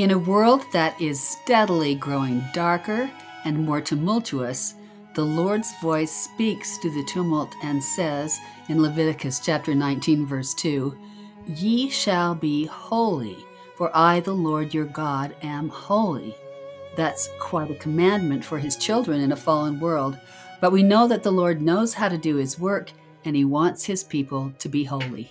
In a world that is steadily growing darker and more tumultuous, the Lord's voice speaks to the tumult and says in Leviticus chapter 19 verse 2, "Ye shall be holy, for I the Lord your God am holy." That's quite a commandment for his children in a fallen world, but we know that the Lord knows how to do his work and he wants his people to be holy.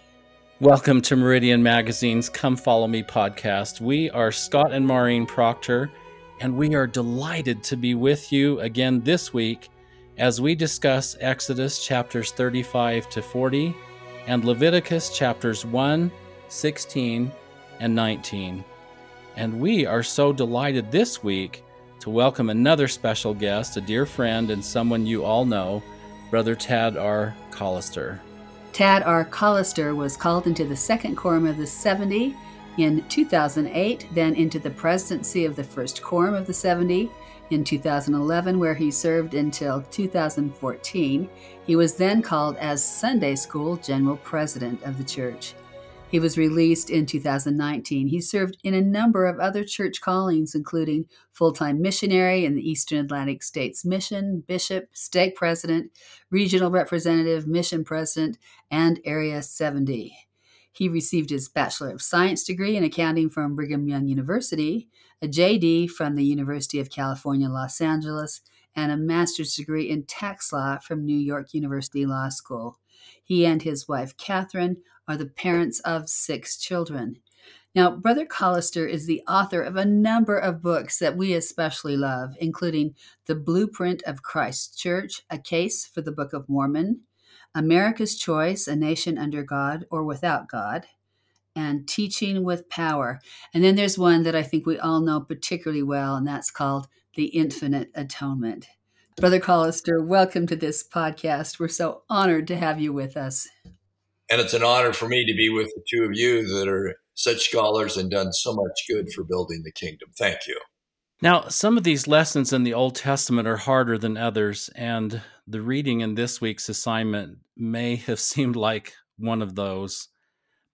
Welcome to Meridian Magazine's Come Follow Me podcast. We are Scott and Maureen Proctor, and we are delighted to be with you again this week as we discuss Exodus chapters 35 to 40 and Leviticus chapters 1, 16, and 19. And we are so delighted this week to welcome another special guest, a dear friend and someone you all know, Brother Tad R. Callister. Tad R. Callister was called into the Second Quorum of the 70 in 2008, then into the presidency of the First Quorum of the 70 in 2011, where he served until 2014. He was then called as Sunday School General President of the Church. He was released in 2019. He served in a number of other church callings, including full time missionary in the Eastern Atlantic States Mission, bishop, stake president, regional representative, mission president, and Area 70. He received his Bachelor of Science degree in accounting from Brigham Young University, a JD from the University of California, Los Angeles, and a master's degree in tax law from New York University Law School. He and his wife, Catherine, are the parents of six children. Now, Brother Callister is the author of a number of books that we especially love, including The Blueprint of Christ's Church, A Case for the Book of Mormon, America's Choice, A Nation Under God or Without God, and Teaching with Power. And then there's one that I think we all know particularly well, and that's called The Infinite Atonement. Brother Callister, welcome to this podcast. We're so honored to have you with us. And it's an honor for me to be with the two of you that are such scholars and done so much good for building the kingdom. Thank you. Now, some of these lessons in the Old Testament are harder than others, and the reading in this week's assignment may have seemed like one of those.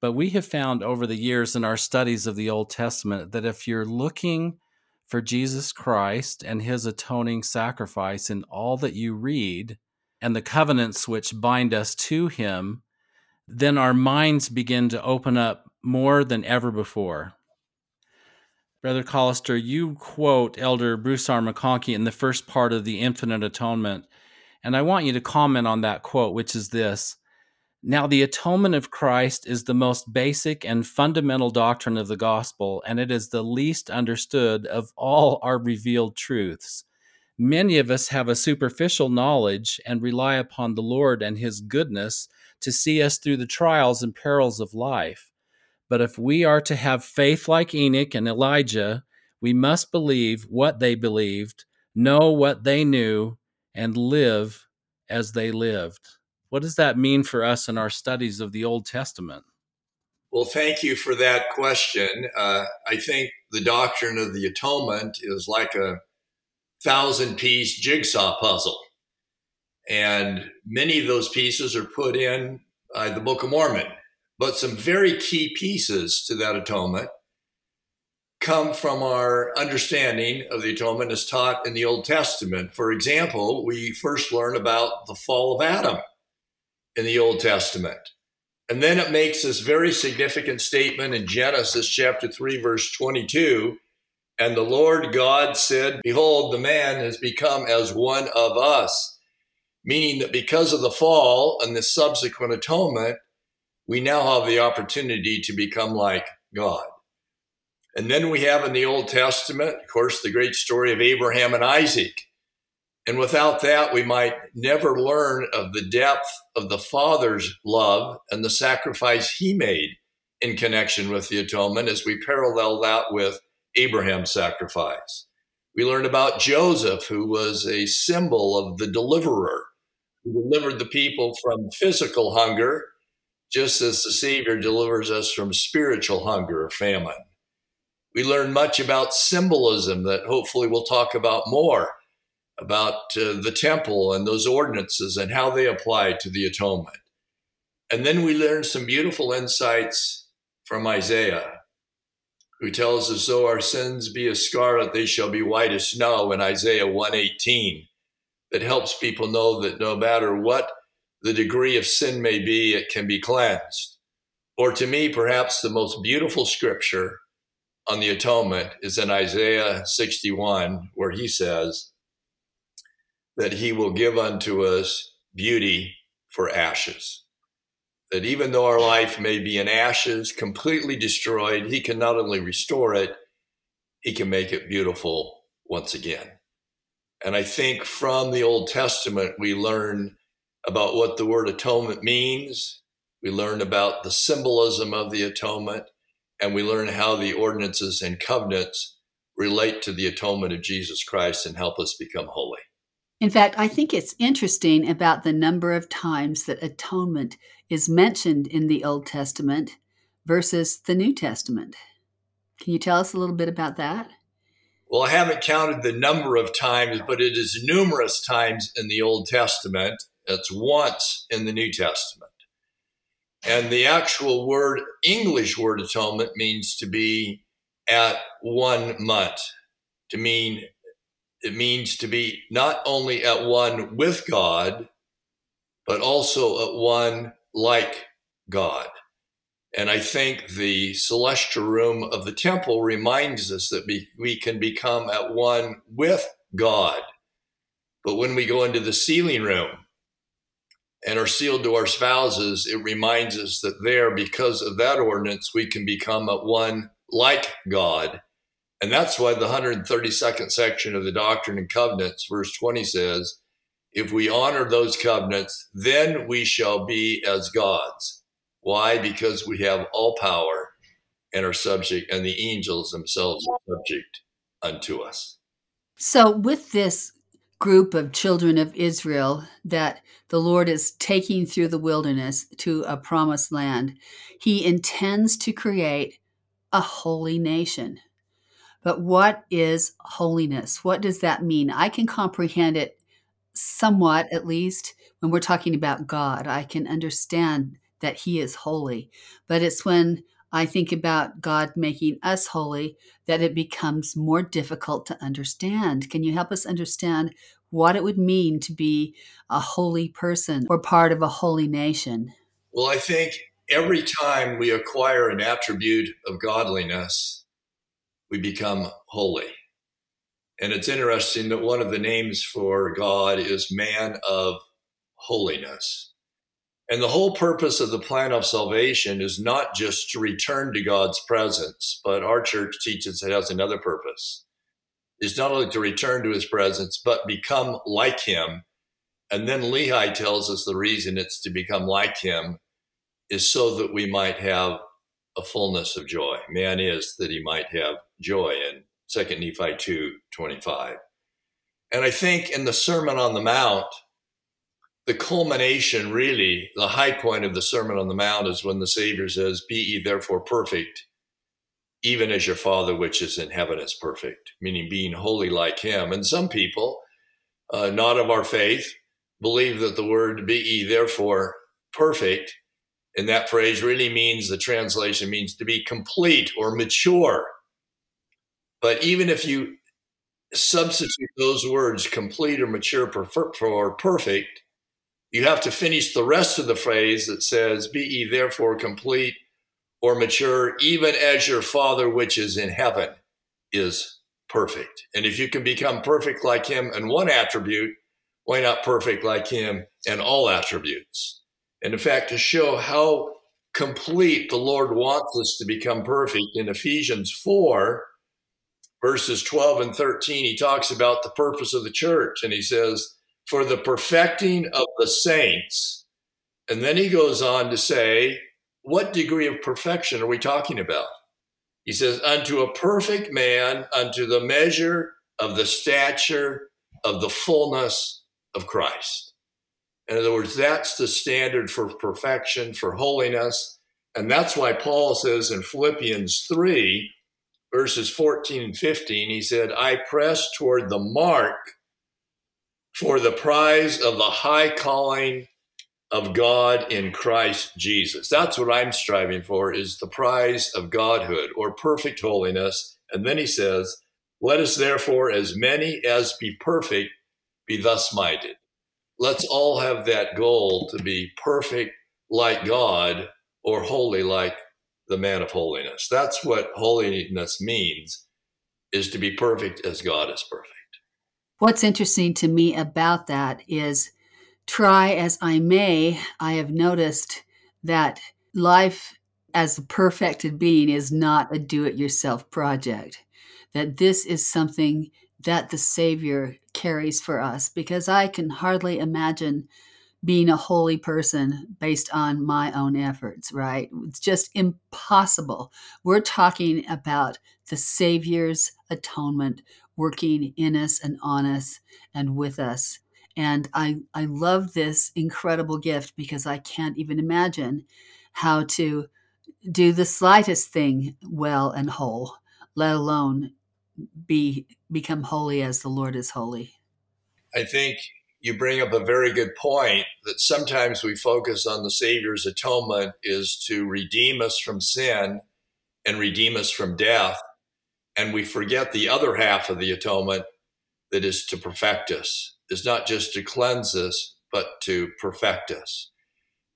But we have found over the years in our studies of the Old Testament that if you're looking for Jesus Christ and his atoning sacrifice in all that you read, and the covenants which bind us to him, then our minds begin to open up more than ever before. Brother Callister, you quote Elder Bruce R. McConkie in the first part of The Infinite Atonement, and I want you to comment on that quote, which is this Now, the atonement of Christ is the most basic and fundamental doctrine of the gospel, and it is the least understood of all our revealed truths. Many of us have a superficial knowledge and rely upon the Lord and His goodness to see us through the trials and perils of life. But if we are to have faith like Enoch and Elijah, we must believe what they believed, know what they knew, and live as they lived. What does that mean for us in our studies of the Old Testament? Well, thank you for that question. Uh, I think the doctrine of the atonement is like a thousand piece jigsaw puzzle. And many of those pieces are put in by the Book of Mormon. But some very key pieces to that atonement come from our understanding of the atonement as taught in the Old Testament. For example, we first learn about the fall of Adam in the Old Testament. And then it makes this very significant statement in Genesis chapter 3, verse 22. And the Lord God said, Behold, the man has become as one of us meaning that because of the fall and the subsequent atonement, we now have the opportunity to become like God. And then we have in the Old Testament, of course, the great story of Abraham and Isaac. And without that, we might never learn of the depth of the Father's love and the sacrifice he made in connection with the atonement as we parallel that with Abraham's sacrifice. We learn about Joseph, who was a symbol of the deliverer who delivered the people from physical hunger, just as the Savior delivers us from spiritual hunger or famine. We learn much about symbolism that hopefully we'll talk about more about uh, the temple and those ordinances and how they apply to the atonement. And then we learn some beautiful insights from Isaiah, who tells us, though our sins be as scarlet, they shall be white as snow in Isaiah 118, that helps people know that no matter what the degree of sin may be, it can be cleansed. Or to me, perhaps the most beautiful scripture on the atonement is in Isaiah 61, where he says that he will give unto us beauty for ashes. That even though our life may be in ashes, completely destroyed, he can not only restore it, he can make it beautiful once again. And I think from the Old Testament, we learn about what the word atonement means. We learn about the symbolism of the atonement and we learn how the ordinances and covenants relate to the atonement of Jesus Christ and help us become holy. In fact, I think it's interesting about the number of times that atonement is mentioned in the Old Testament versus the New Testament. Can you tell us a little bit about that? Well, I haven't counted the number of times, but it is numerous times in the Old Testament. It's once in the New Testament. And the actual word, English word atonement, means to be at one month. To mean, it means to be not only at one with God, but also at one like God. And I think the celestial room of the temple reminds us that we, we can become at one with God. But when we go into the sealing room, and are sealed to our spouses, it reminds us that there, because of that ordinance, we can become at one like God. And that's why the 132nd section of the Doctrine and Covenants, verse 20 says, If we honor those covenants, then we shall be as gods. Why? Because we have all power and are subject, and the angels themselves are subject unto us. So, with this group of children of Israel that the Lord is taking through the wilderness to a promised land. He intends to create a holy nation. But what is holiness? What does that mean? I can comprehend it somewhat, at least, when we're talking about God. I can understand that He is holy. But it's when I think about God making us holy that it becomes more difficult to understand. Can you help us understand what it would mean to be a holy person or part of a holy nation? Well, I think every time we acquire an attribute of godliness, we become holy. And it's interesting that one of the names for God is man of holiness. And the whole purpose of the plan of salvation is not just to return to God's presence, but our church teaches it has another purpose is not only to return to his presence, but become like him. And then Lehi tells us the reason it's to become like him is so that we might have a fullness of joy. Man is that he might have joy in 2 Nephi 2 25. And I think in the Sermon on the Mount, the culmination, really, the high point of the Sermon on the Mount is when the Savior says, Be ye therefore perfect, even as your Father which is in heaven is perfect, meaning being holy like Him. And some people, uh, not of our faith, believe that the word be ye therefore perfect in that phrase really means the translation means to be complete or mature. But even if you substitute those words, complete or mature for perfect, you have to finish the rest of the phrase that says, Be ye therefore complete or mature, even as your Father which is in heaven is perfect. And if you can become perfect like Him in one attribute, why not perfect like Him in all attributes? And in fact, to show how complete the Lord wants us to become perfect, in Ephesians 4, verses 12 and 13, he talks about the purpose of the church. And he says, For the perfecting of the saints. And then he goes on to say, what degree of perfection are we talking about? He says, unto a perfect man, unto the measure of the stature of the fullness of Christ. In other words, that's the standard for perfection, for holiness. And that's why Paul says in Philippians 3, verses 14 and 15, he said, I press toward the mark for the prize of the high calling of God in Christ Jesus. That's what I'm striving for is the prize of godhood or perfect holiness. And then he says, let us therefore as many as be perfect be thus minded. Let's all have that goal to be perfect like God or holy like the man of holiness. That's what holiness means is to be perfect as God is perfect. What's interesting to me about that is try as I may, I have noticed that life as a perfected being is not a do it yourself project. That this is something that the Savior carries for us because I can hardly imagine being a holy person based on my own efforts, right? It's just impossible. We're talking about the Savior's atonement working in us and on us and with us. And I, I love this incredible gift because I can't even imagine how to do the slightest thing well and whole, let alone be become holy as the Lord is holy. I think you bring up a very good point that sometimes we focus on the Savior's atonement is to redeem us from sin and redeem us from death. And we forget the other half of the atonement that is to perfect us, is not just to cleanse us, but to perfect us.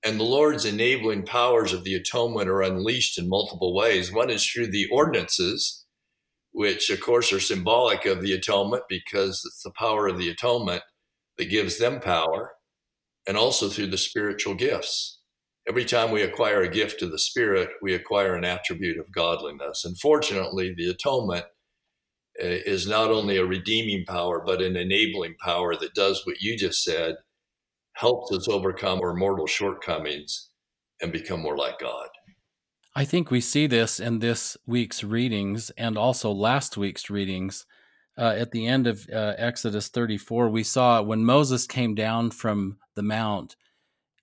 And the Lord's enabling powers of the atonement are unleashed in multiple ways. One is through the ordinances, which of course are symbolic of the atonement because it's the power of the atonement that gives them power, and also through the spiritual gifts. Every time we acquire a gift of the Spirit, we acquire an attribute of godliness. And fortunately, the atonement uh, is not only a redeeming power, but an enabling power that does what you just said helps us overcome our mortal shortcomings and become more like God. I think we see this in this week's readings and also last week's readings. Uh, at the end of uh, Exodus 34, we saw when Moses came down from the mount,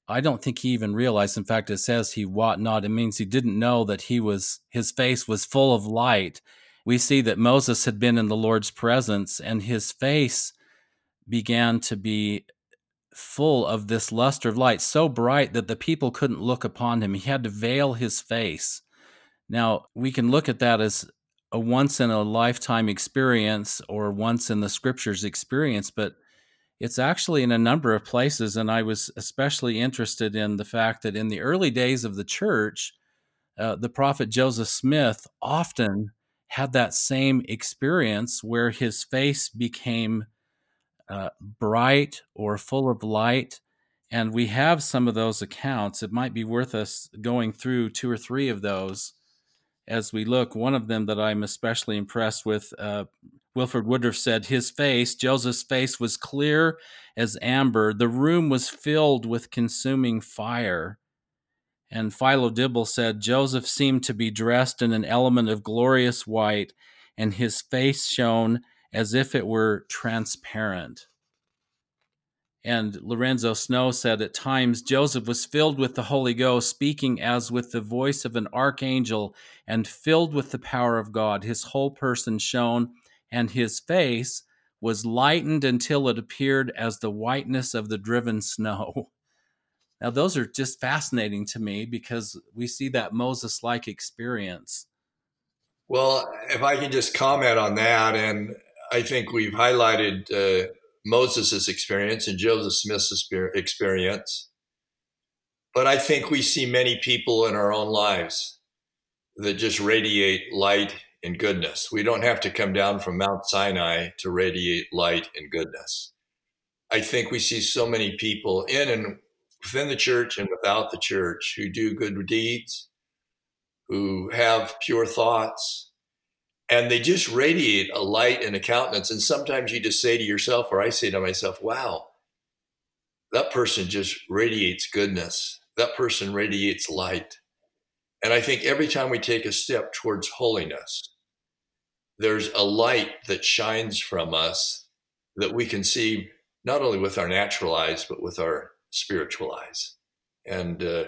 I don't think he even realized. In fact, it says he wot not. It means he didn't know that he was his face was full of light. We see that Moses had been in the Lord's presence, and his face began to be full of this luster of light, so bright that the people couldn't look upon him. He had to veil his face. Now, we can look at that as a once in a lifetime experience or once in the scriptures experience, but it's actually in a number of places. And I was especially interested in the fact that in the early days of the church, uh, the prophet Joseph Smith often had that same experience where his face became uh, bright or full of light. And we have some of those accounts. It might be worth us going through two or three of those as we look. One of them that I'm especially impressed with, uh, Wilford Woodruff said, his face, Joseph's face, was clear as amber. The room was filled with consuming fire. And Philo Dibble said, Joseph seemed to be dressed in an element of glorious white, and his face shone as if it were transparent. And Lorenzo Snow said at times Joseph was filled with the Holy Ghost, speaking as with the voice of an archangel and filled with the power of God. His whole person shone, and his face was lightened until it appeared as the whiteness of the driven snow. Now, those are just fascinating to me because we see that Moses like experience. Well, if I can just comment on that, and I think we've highlighted uh, Moses' experience and Joseph Smith's experience. But I think we see many people in our own lives that just radiate light and goodness. We don't have to come down from Mount Sinai to radiate light and goodness. I think we see so many people in and within the church and without the church who do good deeds, who have pure thoughts, and they just radiate a light and a countenance. And sometimes you just say to yourself, or I say to myself, wow, that person just radiates goodness. That person radiates light. And I think every time we take a step towards holiness, there's a light that shines from us that we can see not only with our natural eyes, but with our spiritual eyes. And uh,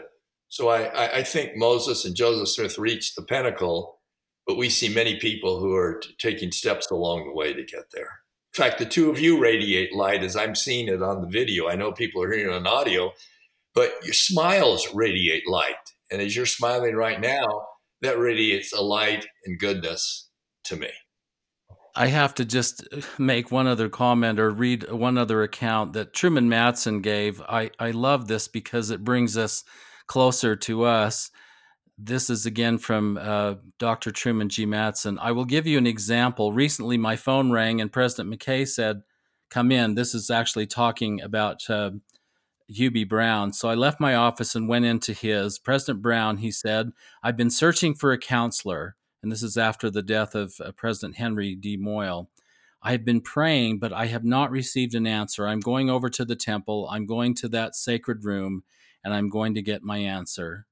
so I, I think Moses and Joseph Smith reached the pinnacle but we see many people who are t- taking steps along the way to get there. In fact, the two of you radiate light as I'm seeing it on the video. I know people are hearing it on audio, but your smiles radiate light. And as you're smiling right now, that radiates a light and goodness to me. I have to just make one other comment or read one other account that Truman Madsen gave. I, I love this because it brings us closer to us. This is again from uh, Dr. Truman G. Madsen. I will give you an example. Recently, my phone rang and President McKay said, Come in. This is actually talking about uh, B. Brown. So I left my office and went into his. President Brown, he said, I've been searching for a counselor. And this is after the death of uh, President Henry D. Moyle. I have been praying, but I have not received an answer. I'm going over to the temple. I'm going to that sacred room, and I'm going to get my answer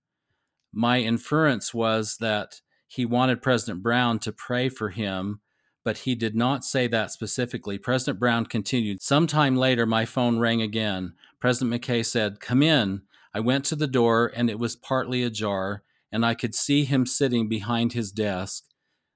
my inference was that he wanted President Brown to pray for him, but he did not say that specifically. President Brown continued. Sometime later, my phone rang again. President McKay said, Come in. I went to the door, and it was partly ajar, and I could see him sitting behind his desk.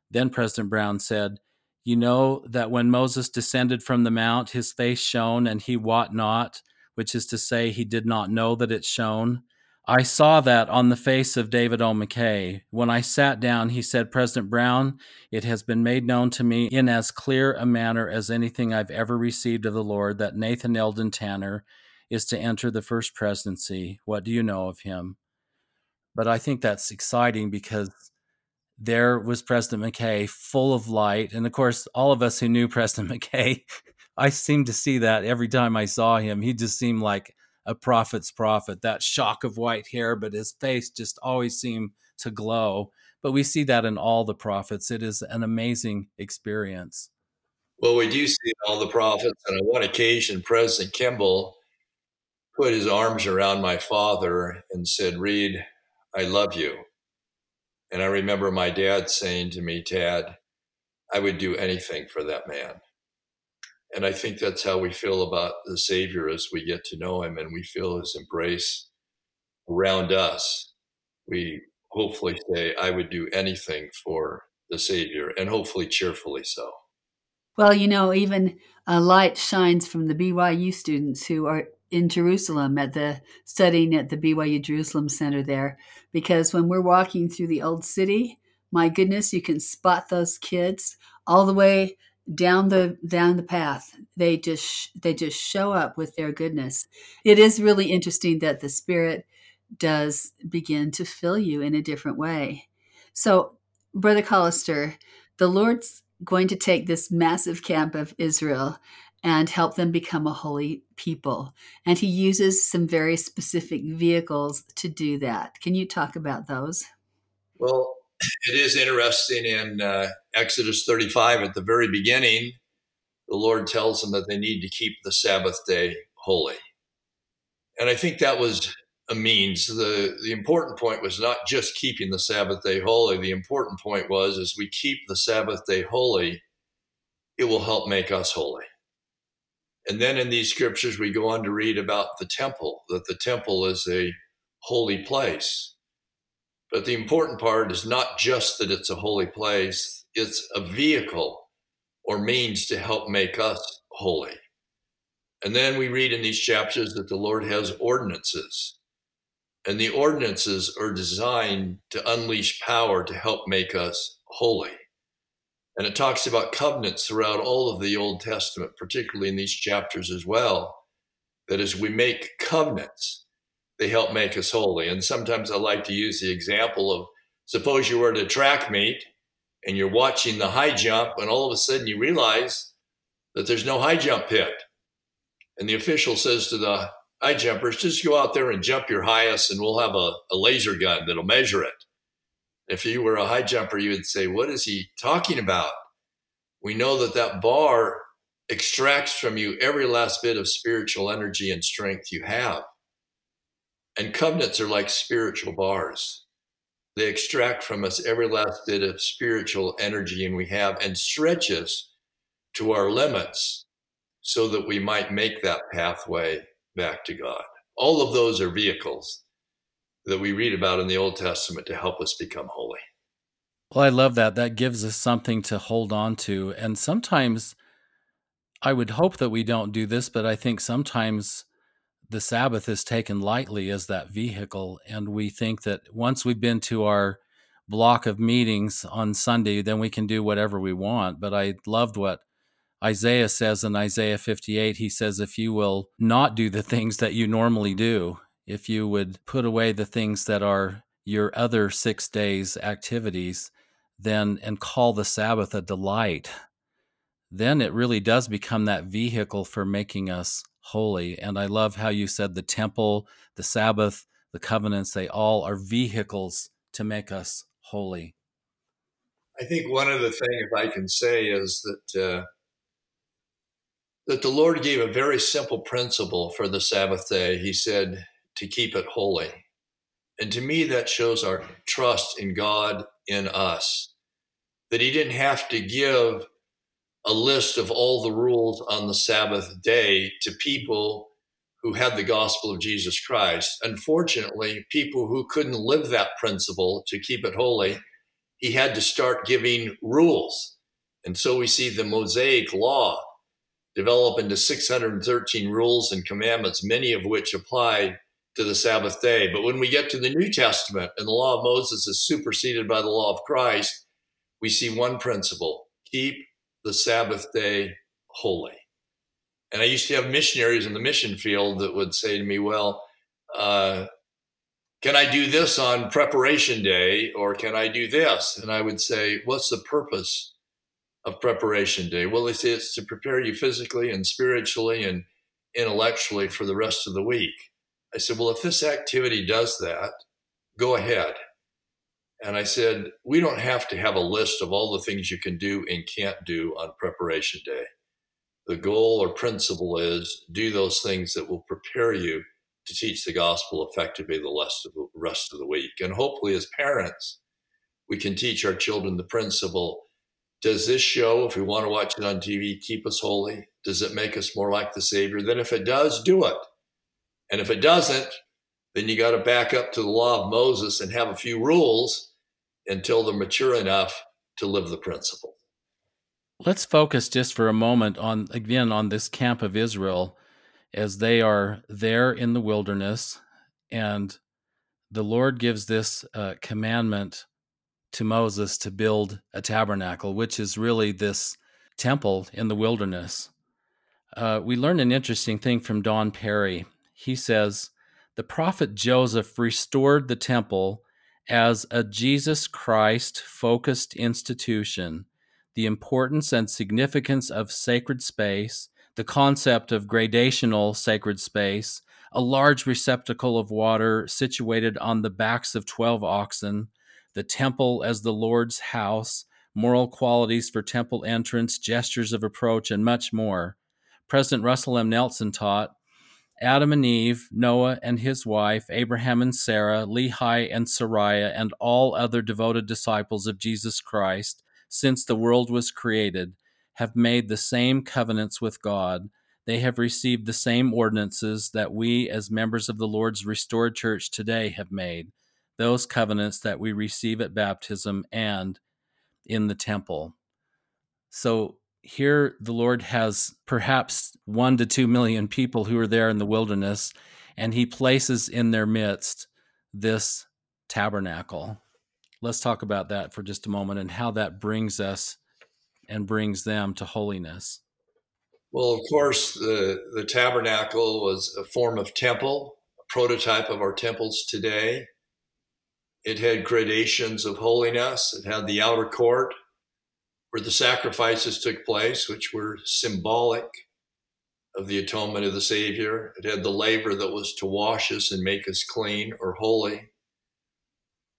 Then President Brown said, You know that when Moses descended from the mount, his face shone, and he wot not, which is to say, he did not know that it shone. I saw that on the face of David O. McKay. When I sat down, he said, President Brown, it has been made known to me in as clear a manner as anything I've ever received of the Lord that Nathan Eldon Tanner is to enter the first presidency. What do you know of him? But I think that's exciting because there was President McKay, full of light. And of course, all of us who knew President McKay, I seemed to see that every time I saw him. He just seemed like a prophet's prophet, that shock of white hair, but his face just always seemed to glow. But we see that in all the prophets. It is an amazing experience. Well, we do see all the prophets. And on one occasion, President Kimball put his arms around my father and said, Reed, I love you. And I remember my dad saying to me, Tad, I would do anything for that man. And I think that's how we feel about the Savior as we get to know him and we feel his embrace around us. We hopefully say, I would do anything for the Savior, and hopefully cheerfully so. Well, you know, even a light shines from the BYU students who are in Jerusalem at the studying at the BYU Jerusalem Center there, because when we're walking through the old city, my goodness, you can spot those kids all the way down the down the path they just they just show up with their goodness. It is really interesting that the spirit does begin to fill you in a different way. So brother Callister the lord's going to take this massive camp of israel and help them become a holy people. And he uses some very specific vehicles to do that. Can you talk about those? Well it is interesting in uh, Exodus 35 at the very beginning, the Lord tells them that they need to keep the Sabbath day holy. And I think that was a means. The, the important point was not just keeping the Sabbath day holy. The important point was as we keep the Sabbath day holy, it will help make us holy. And then in these scriptures, we go on to read about the temple, that the temple is a holy place. But the important part is not just that it's a holy place, it's a vehicle or means to help make us holy. And then we read in these chapters that the Lord has ordinances. And the ordinances are designed to unleash power to help make us holy. And it talks about covenants throughout all of the Old Testament, particularly in these chapters as well. That as we make covenants, they help make us holy. And sometimes I like to use the example of suppose you were at a track meet and you're watching the high jump, and all of a sudden you realize that there's no high jump pit. And the official says to the high jumpers, just go out there and jump your highest, and we'll have a, a laser gun that'll measure it. If you were a high jumper, you would say, What is he talking about? We know that that bar extracts from you every last bit of spiritual energy and strength you have. And covenants are like spiritual bars. They extract from us every last bit of spiritual energy and we have and stretch us to our limits so that we might make that pathway back to God. All of those are vehicles that we read about in the Old Testament to help us become holy. Well, I love that. That gives us something to hold on to. And sometimes I would hope that we don't do this, but I think sometimes the Sabbath is taken lightly as that vehicle. And we think that once we've been to our block of meetings on Sunday, then we can do whatever we want. But I loved what Isaiah says in Isaiah 58. He says, If you will not do the things that you normally do, if you would put away the things that are your other six days' activities, then and call the Sabbath a delight, then it really does become that vehicle for making us holy. And I love how you said the temple, the Sabbath, the covenants, they all are vehicles to make us holy. I think one of the things, I can say, is that uh, that the Lord gave a very simple principle for the Sabbath day. He said to keep it holy. And to me, that shows our trust in God in us. That He didn't have to give a list of all the rules on the Sabbath day to people who had the gospel of Jesus Christ. Unfortunately, people who couldn't live that principle to keep it holy, he had to start giving rules. And so we see the Mosaic law develop into 613 rules and commandments, many of which applied to the Sabbath day. But when we get to the New Testament and the law of Moses is superseded by the law of Christ, we see one principle keep the Sabbath day holy. And I used to have missionaries in the mission field that would say to me, Well, uh, can I do this on preparation day or can I do this? And I would say, What's the purpose of preparation day? Well, they say it's to prepare you physically and spiritually and intellectually for the rest of the week. I said, Well, if this activity does that, go ahead. And I said, We don't have to have a list of all the things you can do and can't do on preparation day. The goal or principle is do those things that will prepare you to teach the gospel effectively the rest of the rest of the week. And hopefully, as parents, we can teach our children the principle does this show, if we want to watch it on TV, keep us holy? Does it make us more like the Savior? Then, if it does, do it. And if it doesn't, then you got to back up to the law of Moses and have a few rules until they're mature enough to live the principle. Let's focus just for a moment on, again, on this camp of Israel as they are there in the wilderness and the Lord gives this uh, commandment to Moses to build a tabernacle, which is really this temple in the wilderness. Uh, we learn an interesting thing from Don Parry. He says, The prophet Joseph restored the temple as a Jesus Christ focused institution. The importance and significance of sacred space, the concept of gradational sacred space, a large receptacle of water situated on the backs of 12 oxen, the temple as the Lord's house, moral qualities for temple entrance, gestures of approach, and much more. President Russell M. Nelson taught Adam and Eve, Noah and his wife, Abraham and Sarah, Lehi and Sariah, and all other devoted disciples of Jesus Christ since the world was created have made the same covenants with God. They have received the same ordinances that we, as members of the Lord's restored church today, have made those covenants that we receive at baptism and in the temple. So here the Lord has perhaps one to two million people who are there in the wilderness, and he places in their midst this tabernacle. Let's talk about that for just a moment and how that brings us and brings them to holiness. Well, of course, the, the tabernacle was a form of temple, a prototype of our temples today. It had gradations of holiness. It had the outer court where the sacrifices took place, which were symbolic of the atonement of the Savior. It had the laver that was to wash us and make us clean or holy.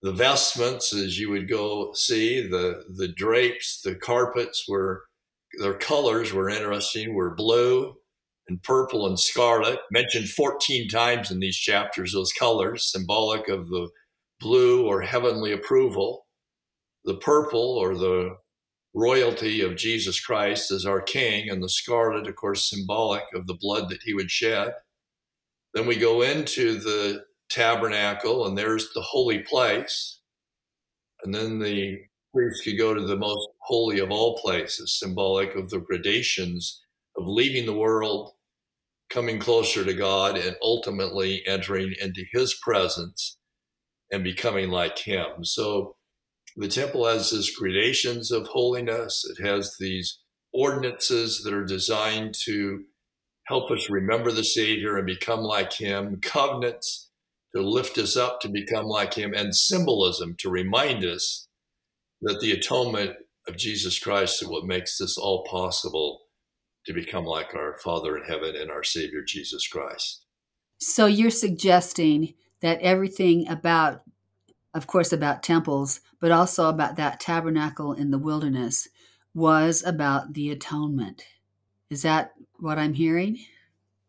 The vestments, as you would go see, the, the drapes, the carpets were, their colors were interesting, were blue and purple and scarlet, mentioned 14 times in these chapters, those colors, symbolic of the blue or heavenly approval, the purple or the royalty of Jesus Christ as our King, and the scarlet, of course, symbolic of the blood that he would shed. Then we go into the tabernacle, and there's the holy place. And then the priest could go to the most holy of all places, symbolic of the gradations of leaving the world, coming closer to God and ultimately entering into his presence and becoming like him. So the temple has these gradations of holiness, it has these ordinances that are designed to help us remember the Savior and become like him, covenants to lift us up to become like him, and symbolism to remind us that the atonement of Jesus Christ is what makes this all possible to become like our Father in heaven and our Savior Jesus Christ. So you're suggesting that everything about, of course, about temples, but also about that tabernacle in the wilderness was about the atonement. Is that what I'm hearing?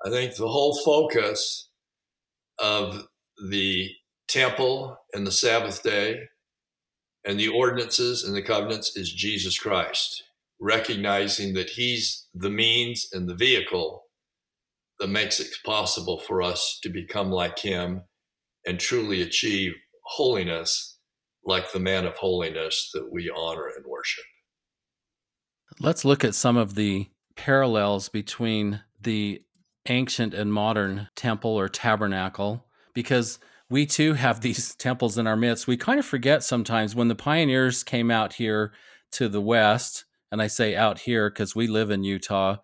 I think the whole focus of the temple and the Sabbath day and the ordinances and the covenants is Jesus Christ, recognizing that He's the means and the vehicle that makes it possible for us to become like Him and truly achieve holiness like the man of holiness that we honor and worship. Let's look at some of the parallels between the ancient and modern temple or tabernacle because we too have these temples in our midst. We kind of forget sometimes when the pioneers came out here to the west, and I say out here because we live in Utah,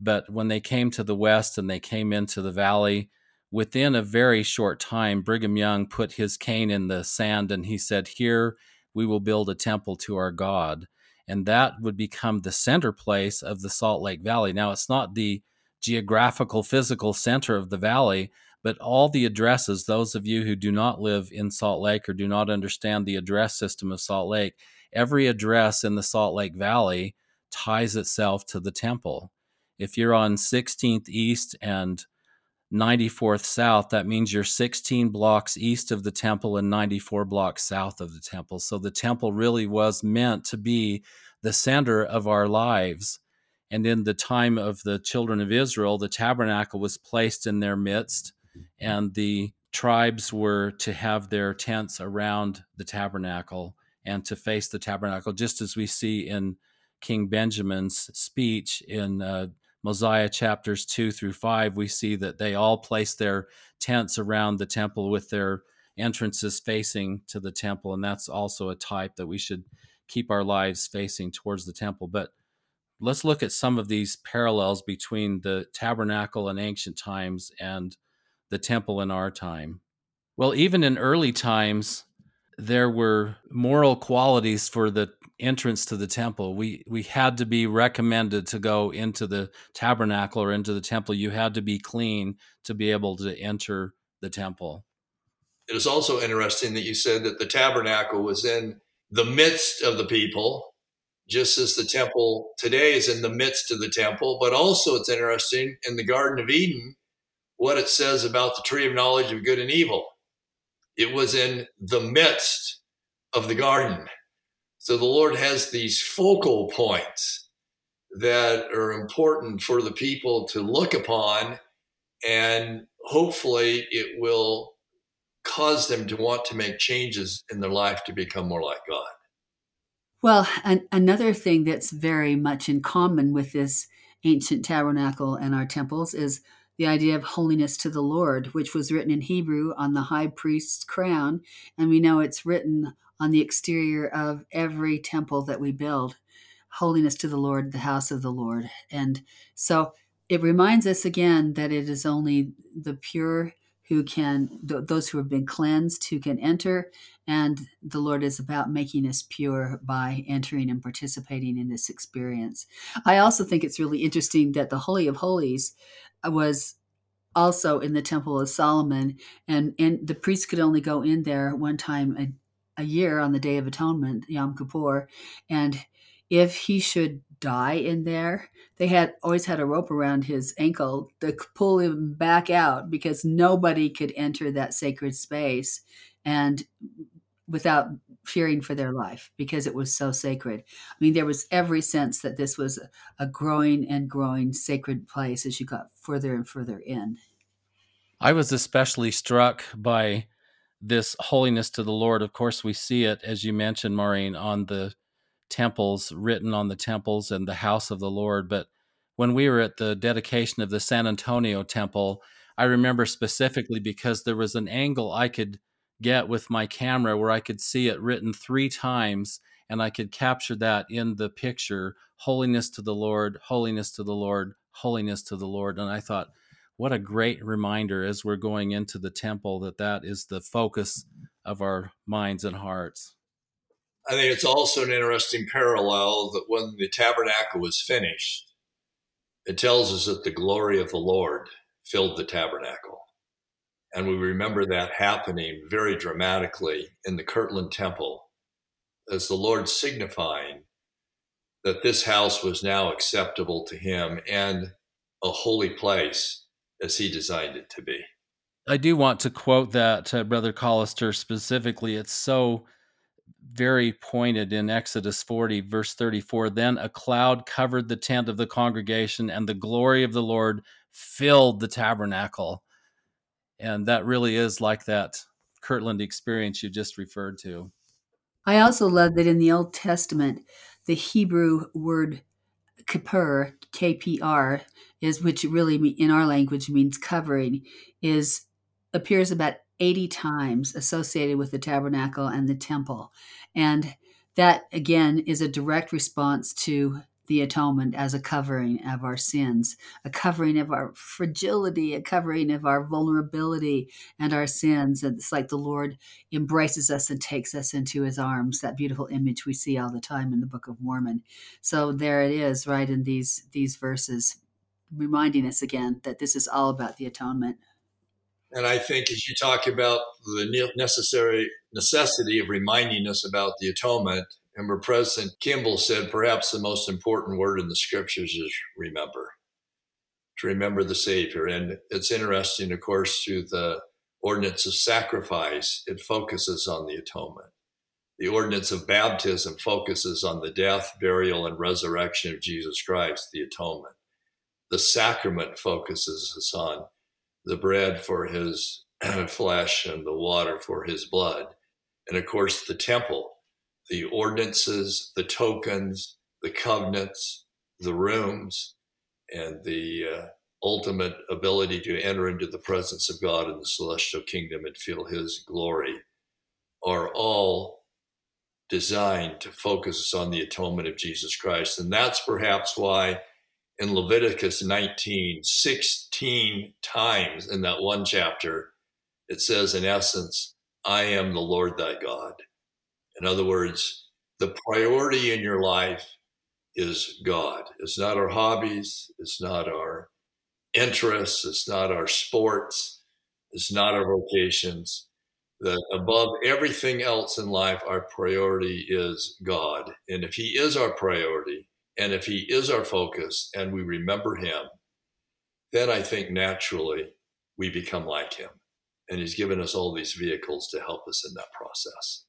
but when they came to the west and they came into the valley, within a very short time, Brigham Young put his cane in the sand and he said, Here we will build a temple to our God. And that would become the center place of the Salt Lake Valley. Now, it's not the geographical, physical center of the valley, but all the addresses, those of you who do not live in Salt Lake or do not understand the address system of Salt Lake, every address in the Salt Lake Valley ties itself to the temple. If you're on 16th East and 94th South, that means you're 16 blocks east of the temple and 94 blocks south of the temple. So the temple really was meant to be the center of our lives. And in the time of the children of Israel, the tabernacle was placed in their midst and the tribes were to have their tents around the tabernacle and to face the tabernacle, just as we see in King Benjamin's speech in uh, Mosiah chapters two through five. We see that they all place their tents around the temple with their entrances facing to the temple, and that's also a type that we should keep our lives facing towards the temple. But let's look at some of these parallels between the tabernacle in ancient times and the temple in our time? Well, even in early times, there were moral qualities for the entrance to the temple. We we had to be recommended to go into the tabernacle or into the temple. You had to be clean to be able to enter the temple. It is also interesting that you said that the tabernacle was in the midst of the people, just as the temple today is in the midst of the temple. But also, it's interesting in the Garden of Eden, what it says about the tree of knowledge of good and evil. It was in the midst of the garden. So the Lord has these focal points that are important for the people to look upon, and hopefully it will cause them to want to make changes in their life to become more like God. Well, an- another thing that's very much in common with this ancient tabernacle and our temples is the idea of holiness to the Lord, which was written in Hebrew on the high priest's crown. And we know it's written on the exterior of every temple that we build holiness to the Lord, the house of the Lord. And so it reminds us again that it is only the pure who can, th- those who have been cleansed, who can enter. And the Lord is about making us pure by entering and participating in this experience. I also think it's really interesting that the Holy of Holies uh, was also in the Temple of Solomon, and, and the priest could only go in there one time a, a year on the Day of Atonement, Yom Kippur, and if he should die in there, they had always had a rope around his ankle to pull him back out because nobody could enter that sacred space and without fearing for their life because it was so sacred. I mean, there was every sense that this was a growing and growing sacred place as you got further and further in. I was especially struck by this holiness to the Lord. Of course, we see it, as you mentioned, Maureen, on the temples, written on the temples and the house of the Lord. But when we were at the dedication of the San Antonio temple, I remember specifically because there was an angle I could get with my camera where I could see it written three times and I could capture that in the picture holiness to the Lord, holiness to the Lord, holiness to the Lord. And I thought, what a great reminder as we're going into the temple that that is the focus of our minds and hearts. I think it's also an interesting parallel that when the tabernacle was finished, it tells us that the glory of the Lord filled the tabernacle. And we remember that happening very dramatically in the Kirtland Temple as the Lord signifying that this house was now acceptable to him and a holy place as he designed it to be. I do want to quote that, uh, Brother Callister, specifically. It's so very pointed in Exodus 40, verse 34. Then a cloud covered the tent of the congregation, and the glory of the Lord filled the tabernacle. And that really is like that Kirtland experience you just referred to. I also love that in the Old Testament, the Hebrew word kippur, K-P-R, is which really in our language means covering, is appears about 80 times associated with the tabernacle and the temple. And that again is a direct response to the atonement as a covering of our sins, a covering of our fragility, a covering of our vulnerability and our sins. And it's like the Lord embraces us and takes us into his arms, that beautiful image we see all the time in the Book of Mormon. So there it is, right in these these verses, reminding us again that this is all about the atonement. And I think as you talk about the necessary necessity of reminding us about the atonement, Remember, President Kimball said perhaps the most important word in the scriptures is remember, to remember the Savior. And it's interesting, of course, through the ordinance of sacrifice, it focuses on the atonement. The ordinance of baptism focuses on the death, burial, and resurrection of Jesus Christ, the atonement. The sacrament focuses us on the bread for his flesh and the water for his blood. And of course, the temple the ordinances, the tokens, the covenants, the rooms, and the uh, ultimate ability to enter into the presence of God in the celestial kingdom and feel His glory are all designed to focus us on the atonement of Jesus Christ. And that's perhaps why in Leviticus 19, 16 times in that one chapter, it says, in essence, I am the Lord thy God. In other words, the priority in your life is God. It's not our hobbies, it's not our interests, it's not our sports, it's not our vocations. That above everything else in life, our priority is God. And if He is our priority, and if He is our focus, and we remember Him, then I think naturally we become like Him. And He's given us all these vehicles to help us in that process.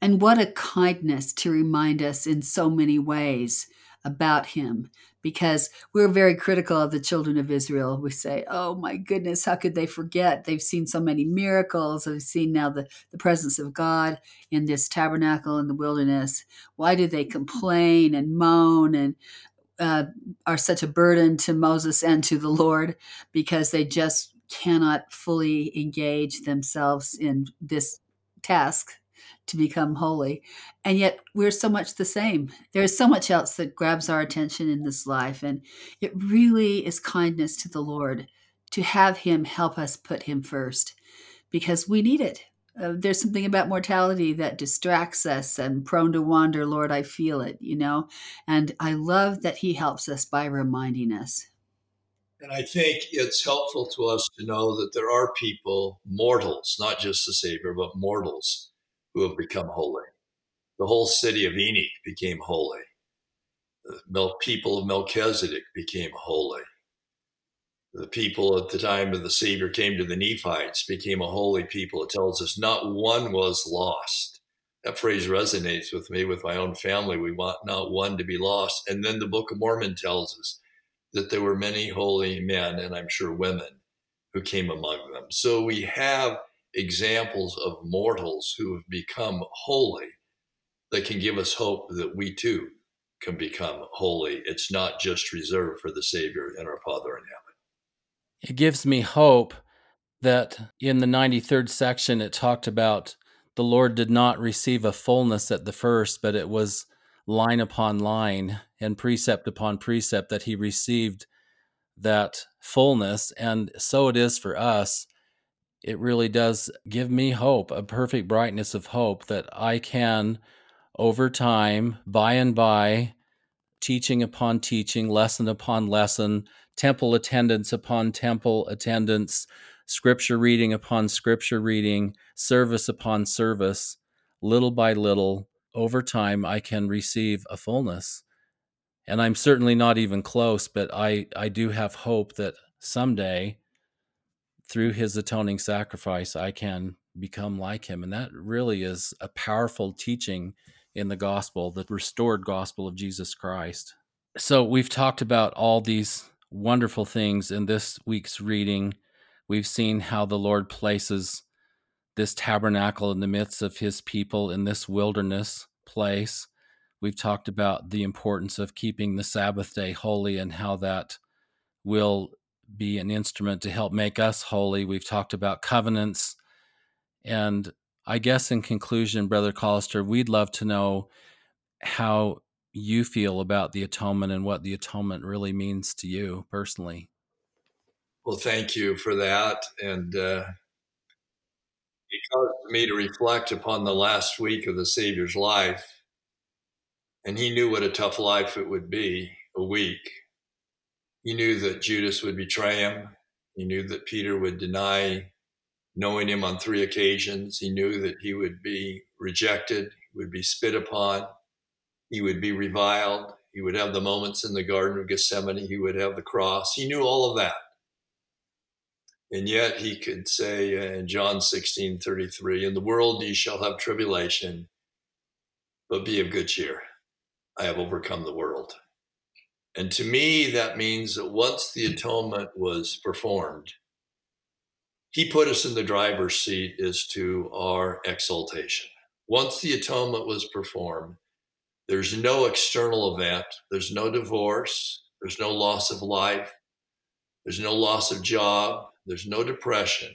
And what a kindness to remind us in so many ways about him because we're very critical of the children of Israel. We say, oh my goodness, how could they forget? They've seen so many miracles. They've seen now the, the presence of God in this tabernacle in the wilderness. Why do they complain and moan and uh, are such a burden to Moses and to the Lord? Because they just cannot fully engage themselves in this task to become holy. And yet we're so much the same. There's so much else that grabs our attention in this life. And it really is kindness to the Lord to have Him help us put Him first because we need it. Uh, there's something about mortality that distracts us and prone to wander. Lord, I feel it, you know? And I love that He helps us by reminding us. And I think it's helpful to us to know that there are people, mortals, not just the Savior, but mortals, who have become holy. The whole city of Enoch became holy. The people of Melchizedek became holy. The people at the time of the Savior came to the Nephites, became a holy people. It tells us not one was lost. That phrase resonates with me, with my own family. We want not one to be lost. And then the Book of Mormon tells us that there were many holy men, and I'm sure women, who came among them. So we have examples of mortals who have become holy that can give us hope that we too can become holy. It's not just reserved for the Savior and our Father in heaven. It gives me hope that in the 93rd section it talked about the Lord did not receive a fullness at the first, but it was line upon line and precept upon precept that he received that fullness. And so it is for us. It really does give me hope, a perfect brightness of hope that I can, over time, by and by, teaching upon teaching, lesson upon lesson, temple attendance upon temple attendance, scripture reading upon scripture reading, service upon service, little by little, over time, I can receive a fullness. And I'm certainly not even close, but I, I do have hope that someday, through his atoning sacrifice, I can become like him. And that really is a powerful teaching in the gospel, the restored gospel of Jesus Christ. So we've talked about all these wonderful things in this week's reading. We've seen how the Lord places this tabernacle in the midst of his people in this wilderness place. We've talked about the importance of keeping the Sabbath day holy and how that will be an instrument to help make us holy. We've talked about covenants. And I guess in conclusion, Brother Callister, we'd love to know how you feel about the atonement and what the atonement really means to you personally. Well, thank you for that. And uh, it caused me to reflect upon the last week of the Savior's life. And he knew what a tough life it would be a week. He knew that Judas would betray him. He knew that Peter would deny knowing him on three occasions. He knew that he would be rejected, he would be spit upon, he would be reviled. He would have the moments in the Garden of Gethsemane. He would have the cross. He knew all of that. And yet he could say in John 16 33, In the world ye shall have tribulation, but be of good cheer. I have overcome the world. And to me, that means that once the atonement was performed, he put us in the driver's seat as to our exaltation. Once the atonement was performed, there's no external event, there's no divorce, there's no loss of life, there's no loss of job, there's no depression,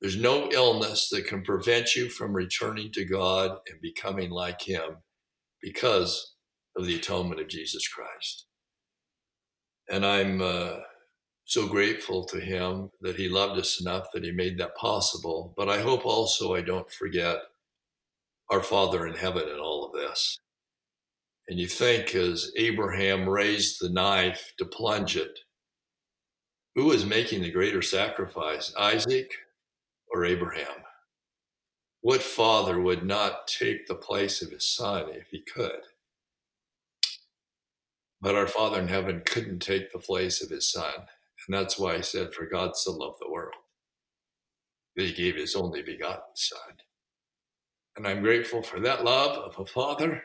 there's no illness that can prevent you from returning to God and becoming like Him because of the atonement of Jesus Christ. And I'm uh, so grateful to him that he loved us enough that he made that possible. But I hope also I don't forget our Father in heaven in all of this. And you think as Abraham raised the knife to plunge it, who was making the greater sacrifice, Isaac or Abraham? What father would not take the place of his son if he could? But our Father in heaven couldn't take the place of his son. And that's why he said, For God so loved the world that he gave his only begotten Son. And I'm grateful for that love of a father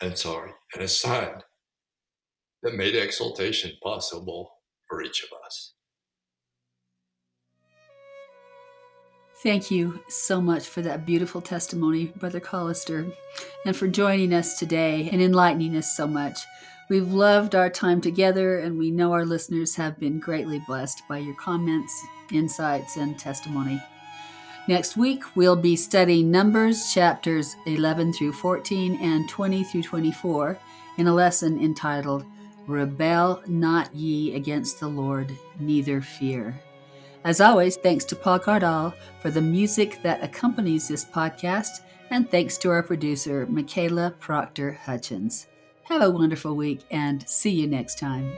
and sorry, and a Son that made exaltation possible for each of us. Thank you so much for that beautiful testimony, Brother Callister, and for joining us today and enlightening us so much. We've loved our time together, and we know our listeners have been greatly blessed by your comments, insights, and testimony. Next week, we'll be studying Numbers chapters 11 through 14 and 20 through 24 in a lesson entitled Rebel Not Ye Against the Lord, Neither Fear. As always, thanks to Paul Cardall for the music that accompanies this podcast, and thanks to our producer, Michaela Proctor Hutchins. Have a wonderful week and see you next time.